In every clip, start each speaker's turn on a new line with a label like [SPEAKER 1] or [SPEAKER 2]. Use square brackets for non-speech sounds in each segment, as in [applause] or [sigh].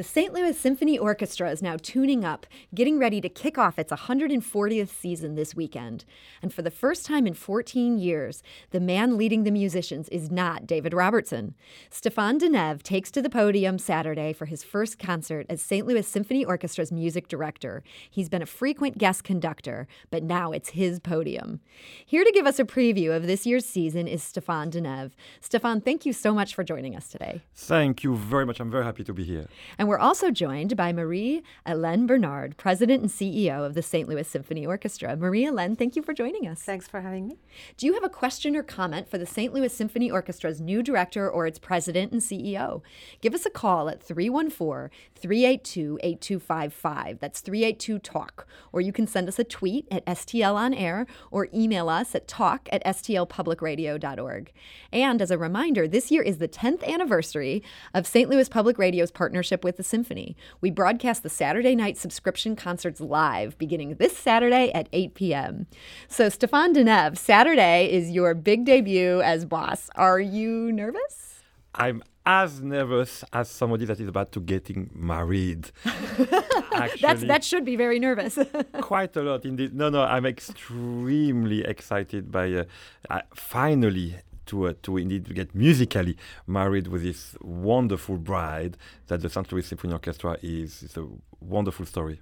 [SPEAKER 1] The St. Louis Symphony Orchestra is now tuning up, getting ready to kick off its 140th season this weekend. And for the first time in 14 years, the man leading the musicians is not David Robertson. Stefan Denève takes to the podium Saturday for his first concert as St. Louis Symphony Orchestra's music director. He's been a frequent guest conductor, but now it's his podium. Here to give us a preview of this year's season is Stefan Denève. Stefan, thank you so much for joining us today.
[SPEAKER 2] Thank you very much. I'm very happy to be here.
[SPEAKER 1] And we're also joined by Marie Hélène Bernard, President and CEO of the St. Louis Symphony Orchestra. Marie Hélène, thank you for joining us.
[SPEAKER 3] Thanks for having me.
[SPEAKER 1] Do you have a question or comment for the St. Louis Symphony Orchestra's new director or its president and CEO? Give us a call at 314 382 8255. That's 382 TALK. Or you can send us a tweet at STL on air or email us at talk at stlpublicradio.org. And as a reminder, this year is the 10th anniversary of St. Louis Public Radio's partnership with the Symphony. We broadcast the Saturday night subscription concerts live beginning this Saturday at 8 p.m. So, Stefan Denève, Saturday is your big debut as boss. Are you nervous?
[SPEAKER 2] I'm as nervous as somebody that is about to getting married. [laughs]
[SPEAKER 1] Actually, That's, that should be very nervous. [laughs]
[SPEAKER 2] quite a lot indeed. No, no, I'm extremely excited by uh, uh, finally to uh, to indeed get musically married with this wonderful bride that the St. Louis Symphony Orchestra is. It's a wonderful story.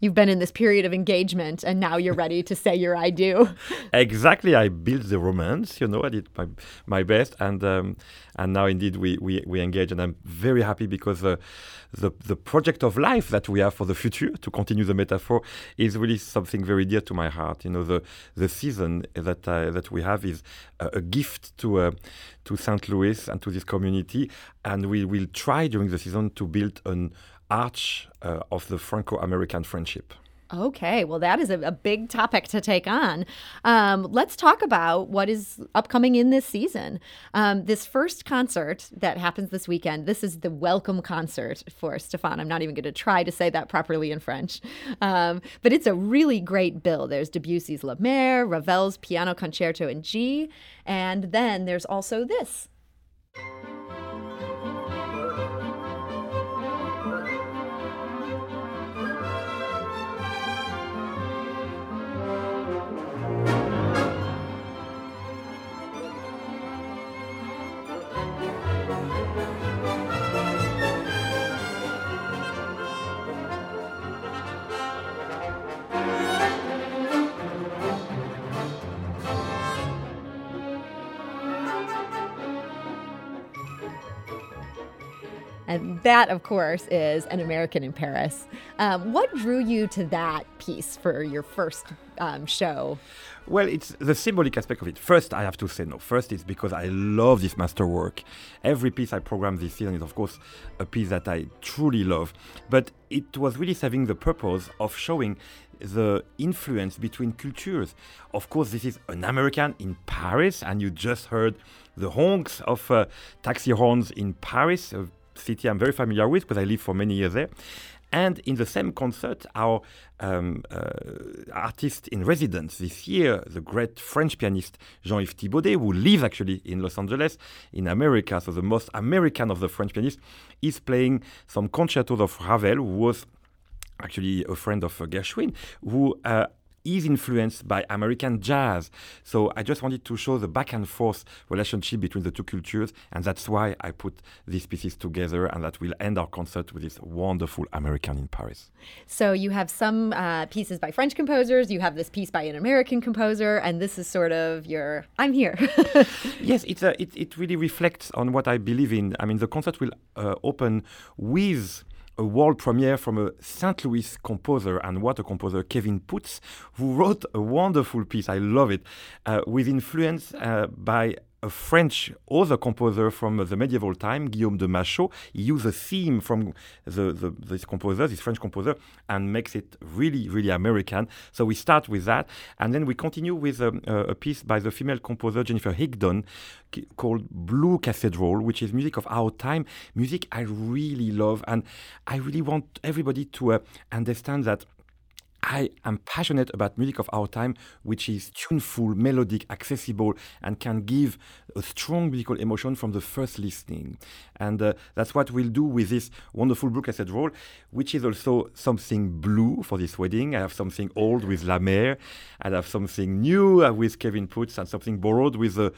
[SPEAKER 1] You've been in this period of engagement and now you're ready to say your I do. [laughs]
[SPEAKER 2] exactly. I built the romance, you know, I did my, my best. And um, and now indeed we, we, we engage. And I'm very happy because uh, the, the project of life that we have for the future, to continue the metaphor, is really something very dear to my heart. You know, the, the season that, uh, that we have is a, a gift to, uh, to St. Louis and to this community. And we will try during the season to build an arch uh, of the Franco American friendship.
[SPEAKER 1] Okay, well, that is a, a big topic to take on. Um, let's talk about what is upcoming in this season. Um, this first concert that happens this weekend, this is the welcome concert for Stefan. I'm not even going to try to say that properly in French, um, but it's a really great bill. There's Debussy's La Mer, Ravel's Piano Concerto in G, and then there's also this. And that, of course, is An American in Paris. Um, what drew you to that piece for your first um, show?
[SPEAKER 2] Well, it's the symbolic aspect of it. First, I have to say no. First, it's because I love this masterwork. Every piece I program this season is, of course, a piece that I truly love. But it was really serving the purpose of showing the influence between cultures. Of course, this is an American in Paris, and you just heard the honks of uh, taxi horns in Paris, a city I'm very familiar with because I lived for many years there. And in the same concert, our um, uh, artist in residence this year, the great French pianist Jean-Yves Thibaudet, who lives actually in Los Angeles, in America, so the most American of the French pianists, is playing some concertos of Ravel, who was actually a friend of Gershwin, who uh, is influenced by American jazz. So I just wanted to show the back and forth relationship between the two cultures, and that's why I put these pieces together, and that will end our concert with this wonderful American in Paris.
[SPEAKER 1] So you have some uh, pieces by French composers, you have this piece by an American composer, and this is sort of your I'm here. [laughs]
[SPEAKER 2] yes, it's a, it, it really reflects on what I believe in. I mean, the concert will uh, open with a world premiere from a St. Louis composer, and a composer, Kevin Puts, who wrote a wonderful piece. I love it, uh, with influence uh, by a French other composer from the medieval time, Guillaume de Machaut. He used a theme from the, the, this composer, this French composer, and makes it really, really American. So we start with that, and then we continue with a, a piece by the female composer Jennifer Higdon called Blue Cathedral, which is music of our time, music I really love, and I really want everybody to uh, understand that I am passionate about music of our time, which is tuneful, melodic, accessible, and can give a strong musical emotion from the first listening. And uh, that's what we'll do with this wonderful Blue Cathedral, which is also something blue for this wedding. I have something old with La Mer, I have something new uh, with Kevin Puts, and something borrowed with the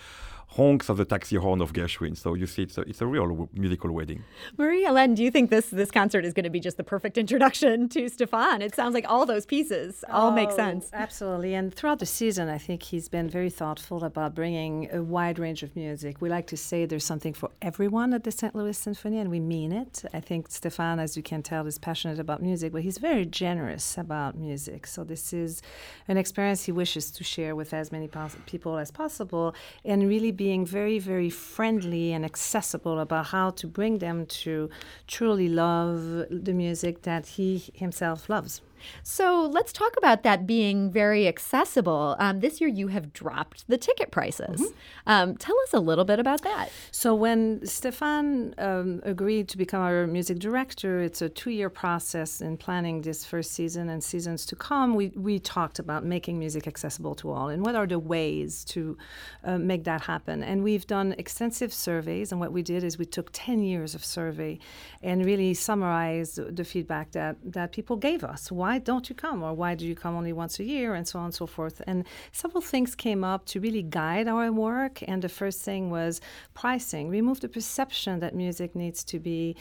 [SPEAKER 2] honks of the taxi horn of Gershwin. So you see, it's a, it's a real w- musical wedding.
[SPEAKER 1] Marie-Hélène, do you think this this concert is going to be just the perfect introduction to Stefan? It sounds like all those pieces all
[SPEAKER 3] oh,
[SPEAKER 1] make sense.
[SPEAKER 3] Absolutely. And throughout the season, I think he's been very thoughtful about bringing a wide range of music. We like to say there's something for everyone at the St. Louis Symphony, and we mean it. I think Stefan, as you can tell, is passionate about music, but he's very generous about music. So this is an experience he wishes to share with as many pos- people as possible and really be being very, very friendly and accessible about how to bring them to truly love the music that he himself loves.
[SPEAKER 1] So let's talk about that being very accessible. Um, this year you have dropped the ticket prices. Mm-hmm. Um, tell us a little bit about that.
[SPEAKER 3] So when Stefan um, agreed to become our music director, it's a two-year process in planning this first season and seasons to come. We we talked about making music accessible to all and what are the ways to uh, make that happen. And we've done extensive surveys. And what we did is we took 10 years of survey and really summarized the feedback that that people gave us. Why why don't you come? Or why do you come only once a year? And so on and so forth. And several things came up to really guide our work. And the first thing was pricing. Remove the perception that music needs to be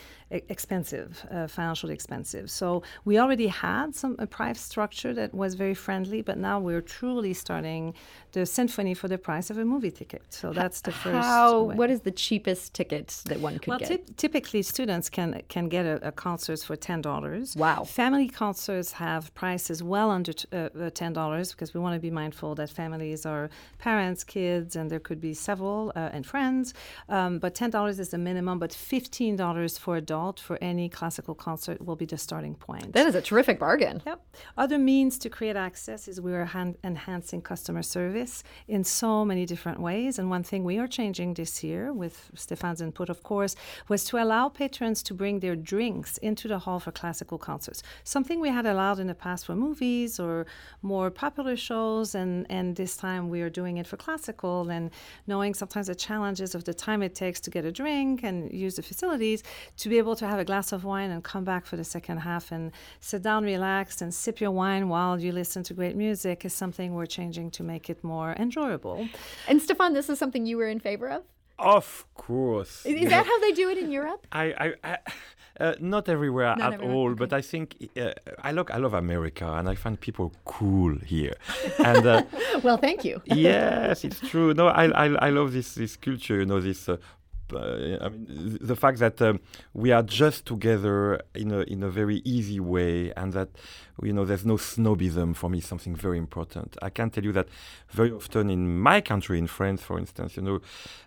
[SPEAKER 3] expensive, uh, financially expensive. So we already had some a price structure that was very friendly, but now we're truly starting the symphony for the price of a movie ticket. So that's the first.
[SPEAKER 1] How?
[SPEAKER 3] Way.
[SPEAKER 1] What is the cheapest ticket that one could
[SPEAKER 3] well,
[SPEAKER 1] get?
[SPEAKER 3] Well, typically students can can get a, a concert for ten dollars.
[SPEAKER 1] Wow.
[SPEAKER 3] Family concerts have prices well under uh, uh, $10 because we want to be mindful that families are parents, kids, and there could be several uh, and friends. Um, but $10 is the minimum, but $15 for adult for any classical concert will be the starting point.
[SPEAKER 1] That is a terrific bargain.
[SPEAKER 3] Yep. Other means to create access is we are hand- enhancing customer service in so many different ways. And one thing we are changing this year with Stefan's input, of course, was to allow patrons to bring their drinks into the hall for classical concerts. Something we had in the past for movies or more popular shows, and, and this time we are doing it for classical and knowing sometimes the challenges of the time it takes to get a drink and use the facilities, to be able to have a glass of wine and come back for the second half and sit down relaxed and sip your wine while you listen to great music is something we're changing to make it more enjoyable.
[SPEAKER 1] And Stefan, this is something you were in favor of?
[SPEAKER 2] Of course.
[SPEAKER 1] Is, that how they do it in Europe?
[SPEAKER 2] I, I, I uh, not everywhere
[SPEAKER 1] not
[SPEAKER 2] at
[SPEAKER 1] everywhere.
[SPEAKER 2] all,
[SPEAKER 1] okay.
[SPEAKER 2] but I think uh, I look. I love America, and I find people cool here. and uh, [laughs]
[SPEAKER 1] well, thank you.
[SPEAKER 2] yes, it's true. No, I, I, I love this this culture. You know, this uh, I mean, the fact that um, we are just together in a in a very easy way, and that you know there's no snobism for me something very important. I can tell you that very often in my country, in France, for instance, you know,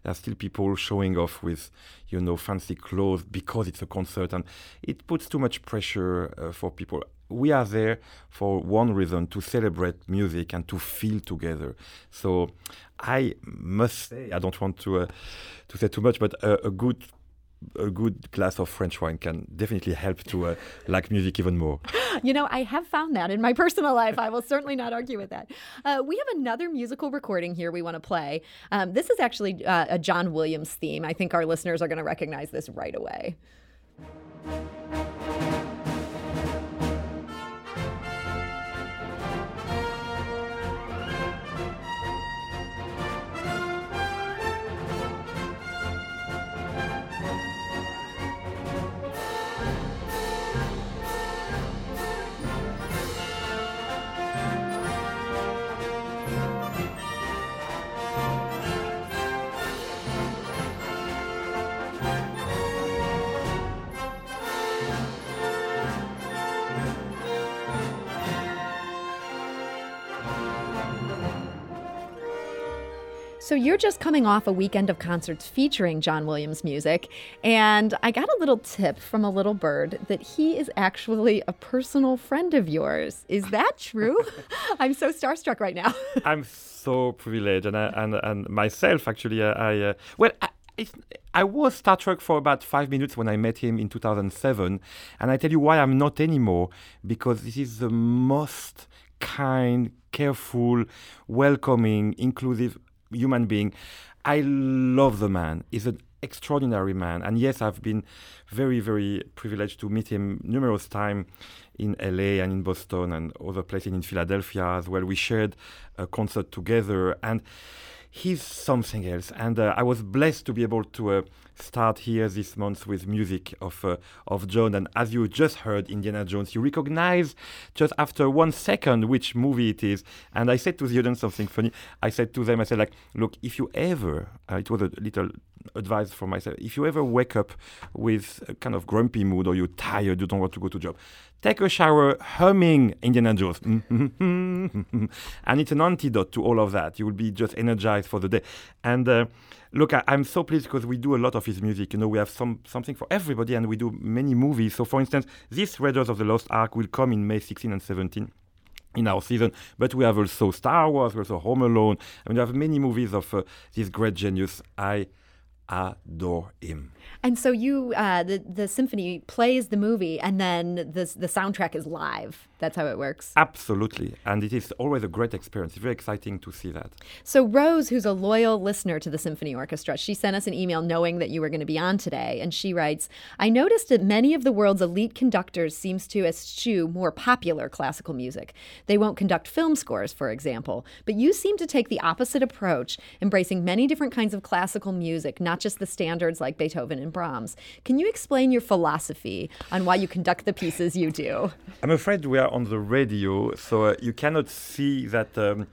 [SPEAKER 2] there are still people showing off with you know fancy clothes because it's a concert, and it puts too much pressure uh, for people we are there for one reason to celebrate music and to feel together. So I must say, I don't want to uh, to say too much, but a, a, good a good glass of French wine can definitely help to uh, [laughs] like music even more.
[SPEAKER 1] You know, I have found that in my personal life. I will certainly not argue with that. Uh, we have another musical recording here we want to play. Um, this is actually uh, a John Williams theme. I think our listeners are going to recognize this right away. So you're just coming off a weekend of concerts featuring John Williams music, and I got a little tip from a little bird that he is actually a personal friend of yours. Is that true? [laughs] [laughs] I'm so starstruck right now. [laughs]
[SPEAKER 2] I'm so privileged, and I, and and myself actually, uh, I uh, well. I, it's, I was Star Trek for about five minutes when I met him in 2007, and I tell you why I'm not anymore because this is the most kind, careful, welcoming, inclusive human being. I love the man. He's an extraordinary man, and yes, I've been very, very privileged to meet him numerous times in LA and in Boston and other places in Philadelphia as well. We shared a concert together, and he's something else. And uh, I was blessed to be able to uh, start here this month with music of uh, of John. And as you just heard, Indiana Jones, you recognize just after one second which movie it is. And I said to the audience something funny. I said to them, I said like, look, if you ever, uh, it was a little advice for myself, if you ever wake up with a kind of grumpy mood or you're tired, you don't want to go to job, take a shower humming Indiana Jones. [laughs] and it's an antidote to all of that. You will be just energized for the day. And uh, look, I, am so pleased because we do a lot of his music. You know, we have some something for everybody and we do many movies. So, for instance, this Raiders of the Lost Ark will come in May 16 and 17 in our season. But we have also Star Wars, we also Home Alone. I mean, we have many movies of uh, this great genius. I adore him.
[SPEAKER 1] And so you, uh, the the symphony plays the movie, and then the the soundtrack is live. That's how it works.
[SPEAKER 2] Absolutely, and it is always a great experience. It's very exciting to see that.
[SPEAKER 1] So Rose, who's a loyal listener to the symphony orchestra, she sent us an email knowing that you were going to be on today, and she writes, "I noticed that many of the world's elite conductors seems to eschew more popular classical music. They won't conduct film scores, for example, but you seem to take the opposite approach, embracing many different kinds of classical music, not just the standards like Beethoven and Brahms. Can you explain your philosophy on why you conduct the pieces you do?
[SPEAKER 2] I'm afraid we are on the radio, so uh, you cannot see that. Um,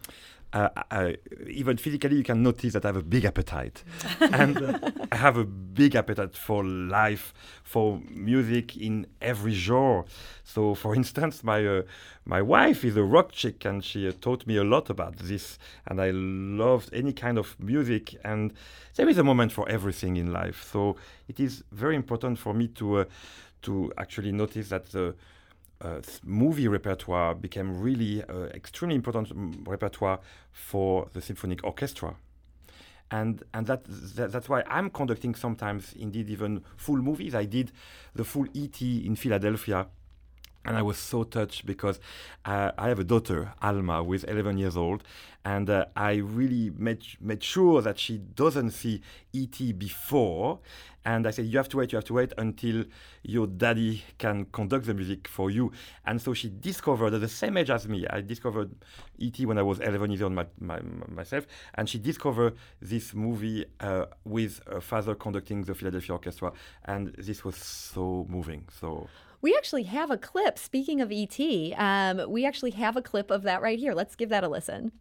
[SPEAKER 2] uh, I, even physically, you can notice that I have a big appetite. [laughs] and uh, I have a big appetite for life, for music in every genre. So, for instance, my, uh, my wife is a rock chick and she uh, taught me a lot about this. And I loved any kind of music. And there is a moment for everything in life. So, it is very important for me to, uh, to actually notice that the uh, movie repertoire became really uh, extremely important mm, repertoire for the symphonic orchestra. And, and that, that, that's why I'm conducting sometimes, indeed, even full movies. I did the full ET in Philadelphia and I was so touched because uh, I have a daughter, Alma, who is 11 years old, and uh, I really made made sure that she doesn't see ET before. And I said, you have to wait, you have to wait until your daddy can conduct the music for you. And so she discovered, at the same age as me, I discovered ET when I was 11 years old my, my, myself, and she discovered this movie uh, with her father conducting the Philadelphia Orchestra, and this was so moving. So.
[SPEAKER 1] We actually have a clip. Speaking of ET, um, we actually have a clip of that right here. Let's give that a listen.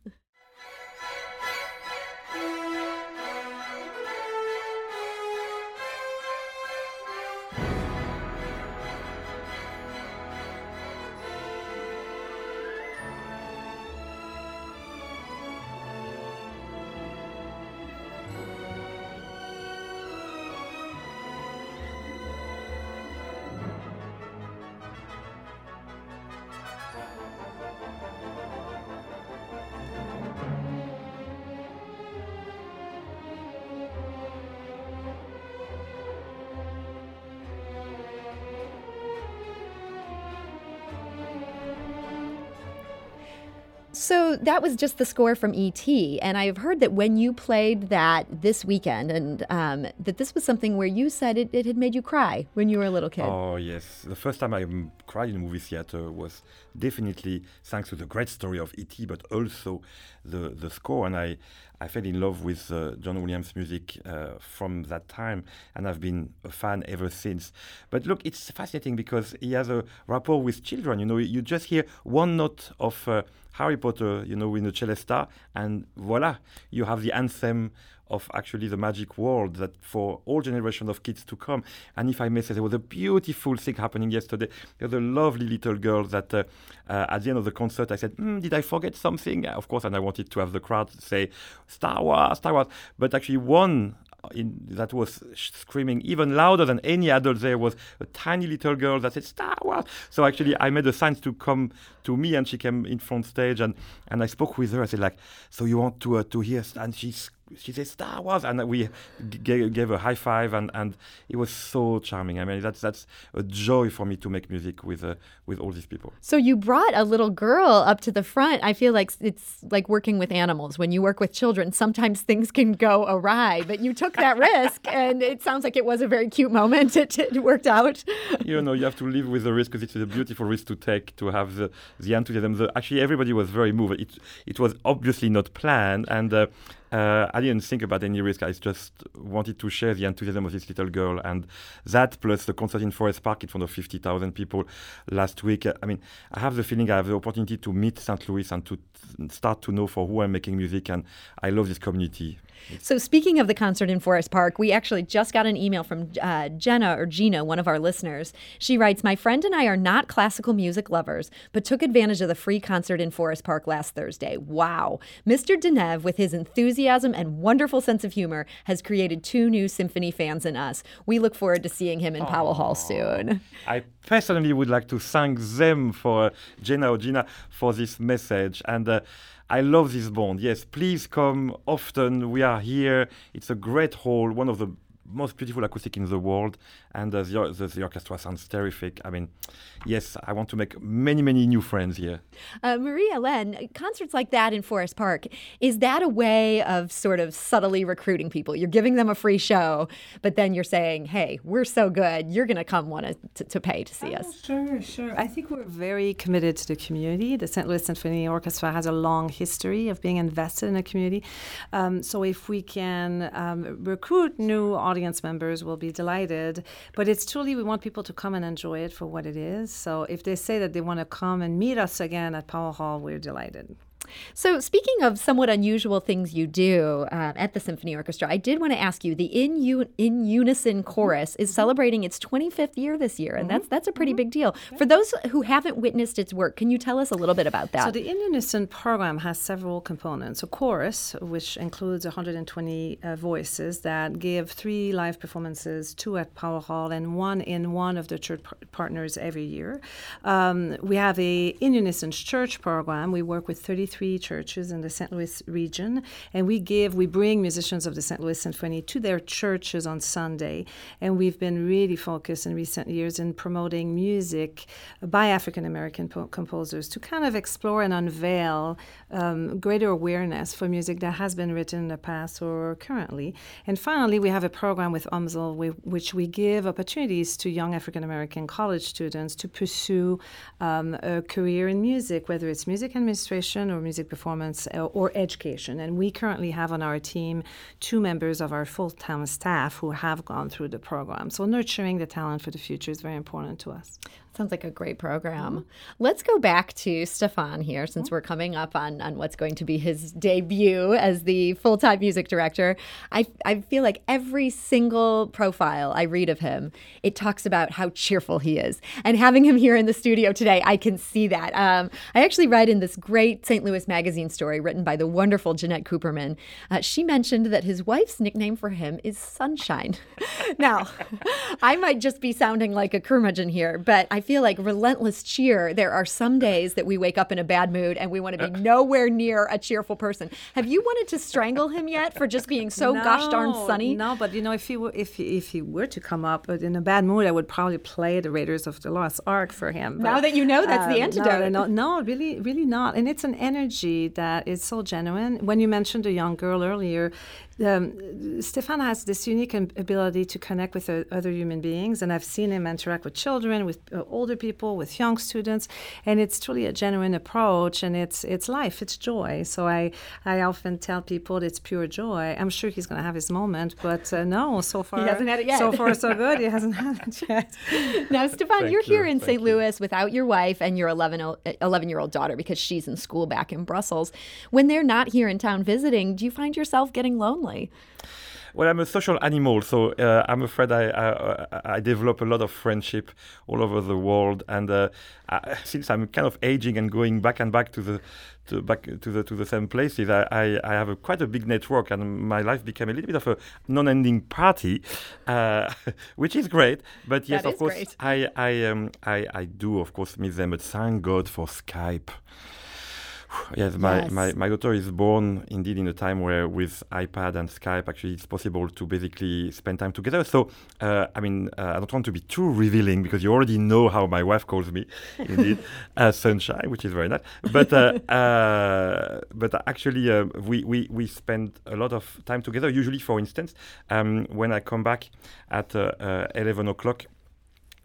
[SPEAKER 1] So that was just the score from ET, and I've heard that when you played that this weekend, and um, that this was something where you said it, it had made you cry when you were a little kid.
[SPEAKER 2] Oh yes, the first time I cried in a movie theater was definitely thanks to the great story of ET, but also the the score, and I I fell in love with uh, John Williams' music uh, from that time, and I've been a fan ever since. But look, it's fascinating because he has a rapport with children. You know, you just hear one note of uh, Harry Potter, you know, in the celesta, and voila, you have the anthem of actually the magic world that for all generations of kids to come. And if I may say, there was a beautiful thing happening yesterday. There was a lovely little girl that uh, uh, at the end of the concert, I said, mm, did I forget something? Of course, and I wanted to have the crowd say, Star Wars, Star Wars. But actually one in, that was screaming even louder than any adult there was a tiny little girl that said Star Wars. So actually, I made a sign to come to me, and she came in front stage, and and I spoke with her. I said like, so you want to uh, to hear? And she she said Star Wars, and we g- gave a high five, and, and it was so charming. I mean, that's that's a joy for me to make music with uh, with all these people.
[SPEAKER 1] So you brought a little girl up to the front. I feel like it's like working with animals. When you work with children, sometimes things can go awry, but you took that risk, [laughs] and it sounds like it was a very cute moment. It, it worked out.
[SPEAKER 2] you know, you have to live with the risk because it's a beautiful risk to take to have the the enthusiasm. The, actually, everybody was very moved. It it was obviously not planned, and. Uh, uh, I didn't think about any risk. I just wanted to share the enthusiasm of this little girl, and that plus the concert in Forest Park in front of 50,000 people last week. I mean, I have the feeling I have the opportunity to meet St. Louis and to start to know for who I'm making music, and I love this community.
[SPEAKER 1] So, speaking of the concert in Forest Park, we actually just got an email from uh, Jenna or Gina, one of our listeners. She writes My friend and I are not classical music lovers, but took advantage of the free concert in Forest Park last Thursday. Wow. Mr. Denève, with his enthusiasm and wonderful sense of humor, has created two new symphony fans in us. We look forward to seeing him in Aww. Powell Hall soon.
[SPEAKER 2] I personally would like to thank them for Jenna or Gina for this message. And uh, I love this bond. Yes, please come often. We are here. It's a great hall, one of the most beautiful acoustic in the world, and uh, the, the, the, orchestra sounds terrific. I mean, yes, I want to make many, many new friends here.
[SPEAKER 1] Uh, Marie-Hélène, concerts like that in Forest Park, is that a way of sort of subtly recruiting people? You're giving them a free show, but then you're saying, hey, we're so good, you're going to come want to, to pay to see
[SPEAKER 3] oh,
[SPEAKER 1] us.
[SPEAKER 3] Sure, sure. I think we're very committed to the community. The St. Louis Symphony Orchestra has a long history of being invested in the community. Um, so if we can um, recruit new audience members, we'll be delighted. But it's truly, we want people to come and enjoy it for what it is. So if they say that they want to come and meet us again at Powell Hall, we're delighted.
[SPEAKER 1] So, speaking of somewhat unusual things you do uh, at the Symphony Orchestra, I did want to ask you: the In, U- in Unison Chorus is celebrating its 25th year this year, and mm-hmm. that's that's a pretty mm-hmm. big deal. For those who haven't witnessed its work, can you tell us a little bit about that?
[SPEAKER 3] So, the In Unison program has several components: a chorus, which includes 120 uh, voices that give three live performances, two at Powell Hall and one in one of the church par- partners every year. Um, we have a In Unison Church program. We work with 33 three churches in the St. Louis region, and we give, we bring musicians of the St. Louis Symphony to their churches on Sunday. And we've been really focused in recent years in promoting music by African American po- composers to kind of explore and unveil um, greater awareness for music that has been written in the past or currently. And finally, we have a program with UMSL which we give opportunities to young African American college students to pursue um, a career in music, whether it's music administration or music performance uh, or education. And we currently have on our team two members of our full time staff who have gone through the program. So nurturing the talent for the future is very important to us.
[SPEAKER 1] Sounds like a great program. Mm-hmm. Let's go back to Stefan here, since mm-hmm. we're coming up on, on what's going to be his debut as the full time music director. I, I feel like every single profile I read of him, it talks about how cheerful he is. And having him here in the studio today, I can see that. Um, I actually read in this great St. Louis magazine story written by the wonderful Jeanette Cooperman. Uh, she mentioned that his wife's nickname for him is Sunshine. [laughs] now, [laughs] I might just be sounding like a curmudgeon here, but I feel like relentless cheer. There are some days that we wake up in a bad mood and we want to be nowhere near a cheerful person. Have you wanted to strangle him yet for just being so [laughs] no, gosh darn sunny?
[SPEAKER 3] No, but you know, if he were, if if he were to come up in a bad mood, I would probably play the Raiders of the Lost Ark for him.
[SPEAKER 1] But, now that you know that's um, the antidote.
[SPEAKER 3] No, no, no, really, really not. And it's an energy that is so genuine. When you mentioned a young girl earlier, um, Stefan has this unique ability to connect with uh, other human beings, and I've seen him interact with children, with uh, older people, with young students, and it's truly a genuine approach, and it's it's life, it's joy. So I I often tell people it's pure joy. I'm sure he's going to have his moment, but uh, no, so far [laughs]
[SPEAKER 1] he hasn't had it yet.
[SPEAKER 3] So far, so good. He [laughs] hasn't had it yet.
[SPEAKER 1] now, Stefan, you're here in St. Louis without your wife and your 11, 11 year old daughter because she's in school back in Brussels. When they're not here in town visiting, do you find yourself getting lonely? Family?
[SPEAKER 2] Well, I'm a social animal, so uh, I'm afraid I, I, I develop a lot of friendship all over the world, and uh, I, since I'm kind of aging and going back and back to the to back to the to the same places, I, I, I have a, quite a big network, and my life became a little bit of a non-ending party, uh, [laughs] which is great. But yes, of course,
[SPEAKER 1] great.
[SPEAKER 2] I I um I, I do of course miss them, but thank God for Skype Yes, my,
[SPEAKER 1] Yes.
[SPEAKER 2] My, my daughter is born indeed in a time where with iPad and Skype, actually, it's possible to basically spend time together. So, uh, I mean, uh, I don't want to be too revealing because you already know how my wife calls me, [laughs] indeed, uh, sunshine, which is very nice. But uh, uh, but actually, uh, we, we we spend a lot of time together. Usually, for instance, um, when I come back at uh, uh, 11 o'clock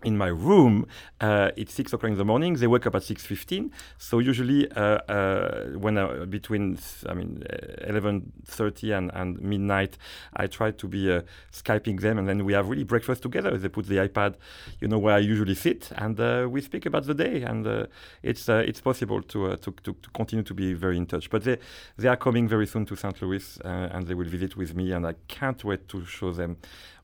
[SPEAKER 2] in my room uh, it's six o'clock in the morning they wake up at 6.15 so usually uh, uh, when uh, between i mean uh, 11.30 and, and midnight i try to be uh, skyping them and then we have really breakfast together. They put the ipad you know where i usually sit and uh, we speak about the day and uh, it's uh, it's possible to, uh, to, to to continue to be very in touch. But they they are coming very soon to st louis uh, and they will visit with me and i can't wait to show them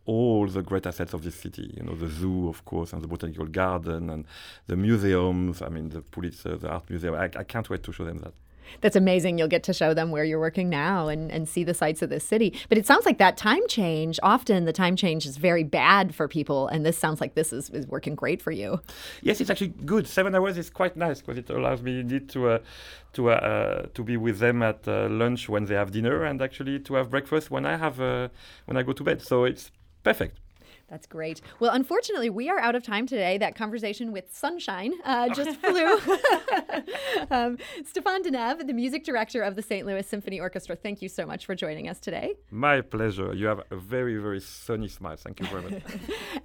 [SPEAKER 2] all the great assets of this city. You know, the zoo, of course, and the botanical garden, and the museums. I mean, the Pulitzer, the art museum. I, I can't wait to show them that.
[SPEAKER 1] That's amazing. You'll get to show them where you're working now and, and see the sights of this city. But it sounds like that time change, often the time change is very bad for people. And this sounds like this is, is working great for you.
[SPEAKER 2] Yes, it's actually good. Seven hours is quite nice because it allows me indeed to uh, to uh, uh, to be with them at uh, lunch when they have dinner, and actually to have breakfast when I have uh, when I go to bed. So it's perfect.
[SPEAKER 1] That's great. Well, unfortunately, we are out of time today. That conversation with Sunshine uh, just [laughs] flew. [laughs] um, Stéphane Denève, the music director of the St. Louis Symphony Orchestra, thank you so much for joining us today.
[SPEAKER 2] My pleasure. You have a very very sunny smile. Thank you very much. [laughs]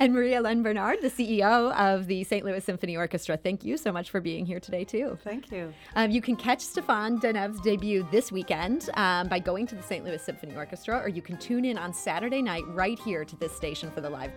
[SPEAKER 1] And Marie-Hélène Bernard, the CEO of the St. Louis Symphony Orchestra, thank you so much for being here today, too.
[SPEAKER 3] Thank you.
[SPEAKER 1] Um, you can catch Stéphane Denève's debut this weekend um, by going to the St. Louis Symphony Orchestra, or you can tune in on Saturday night right here to this station for the live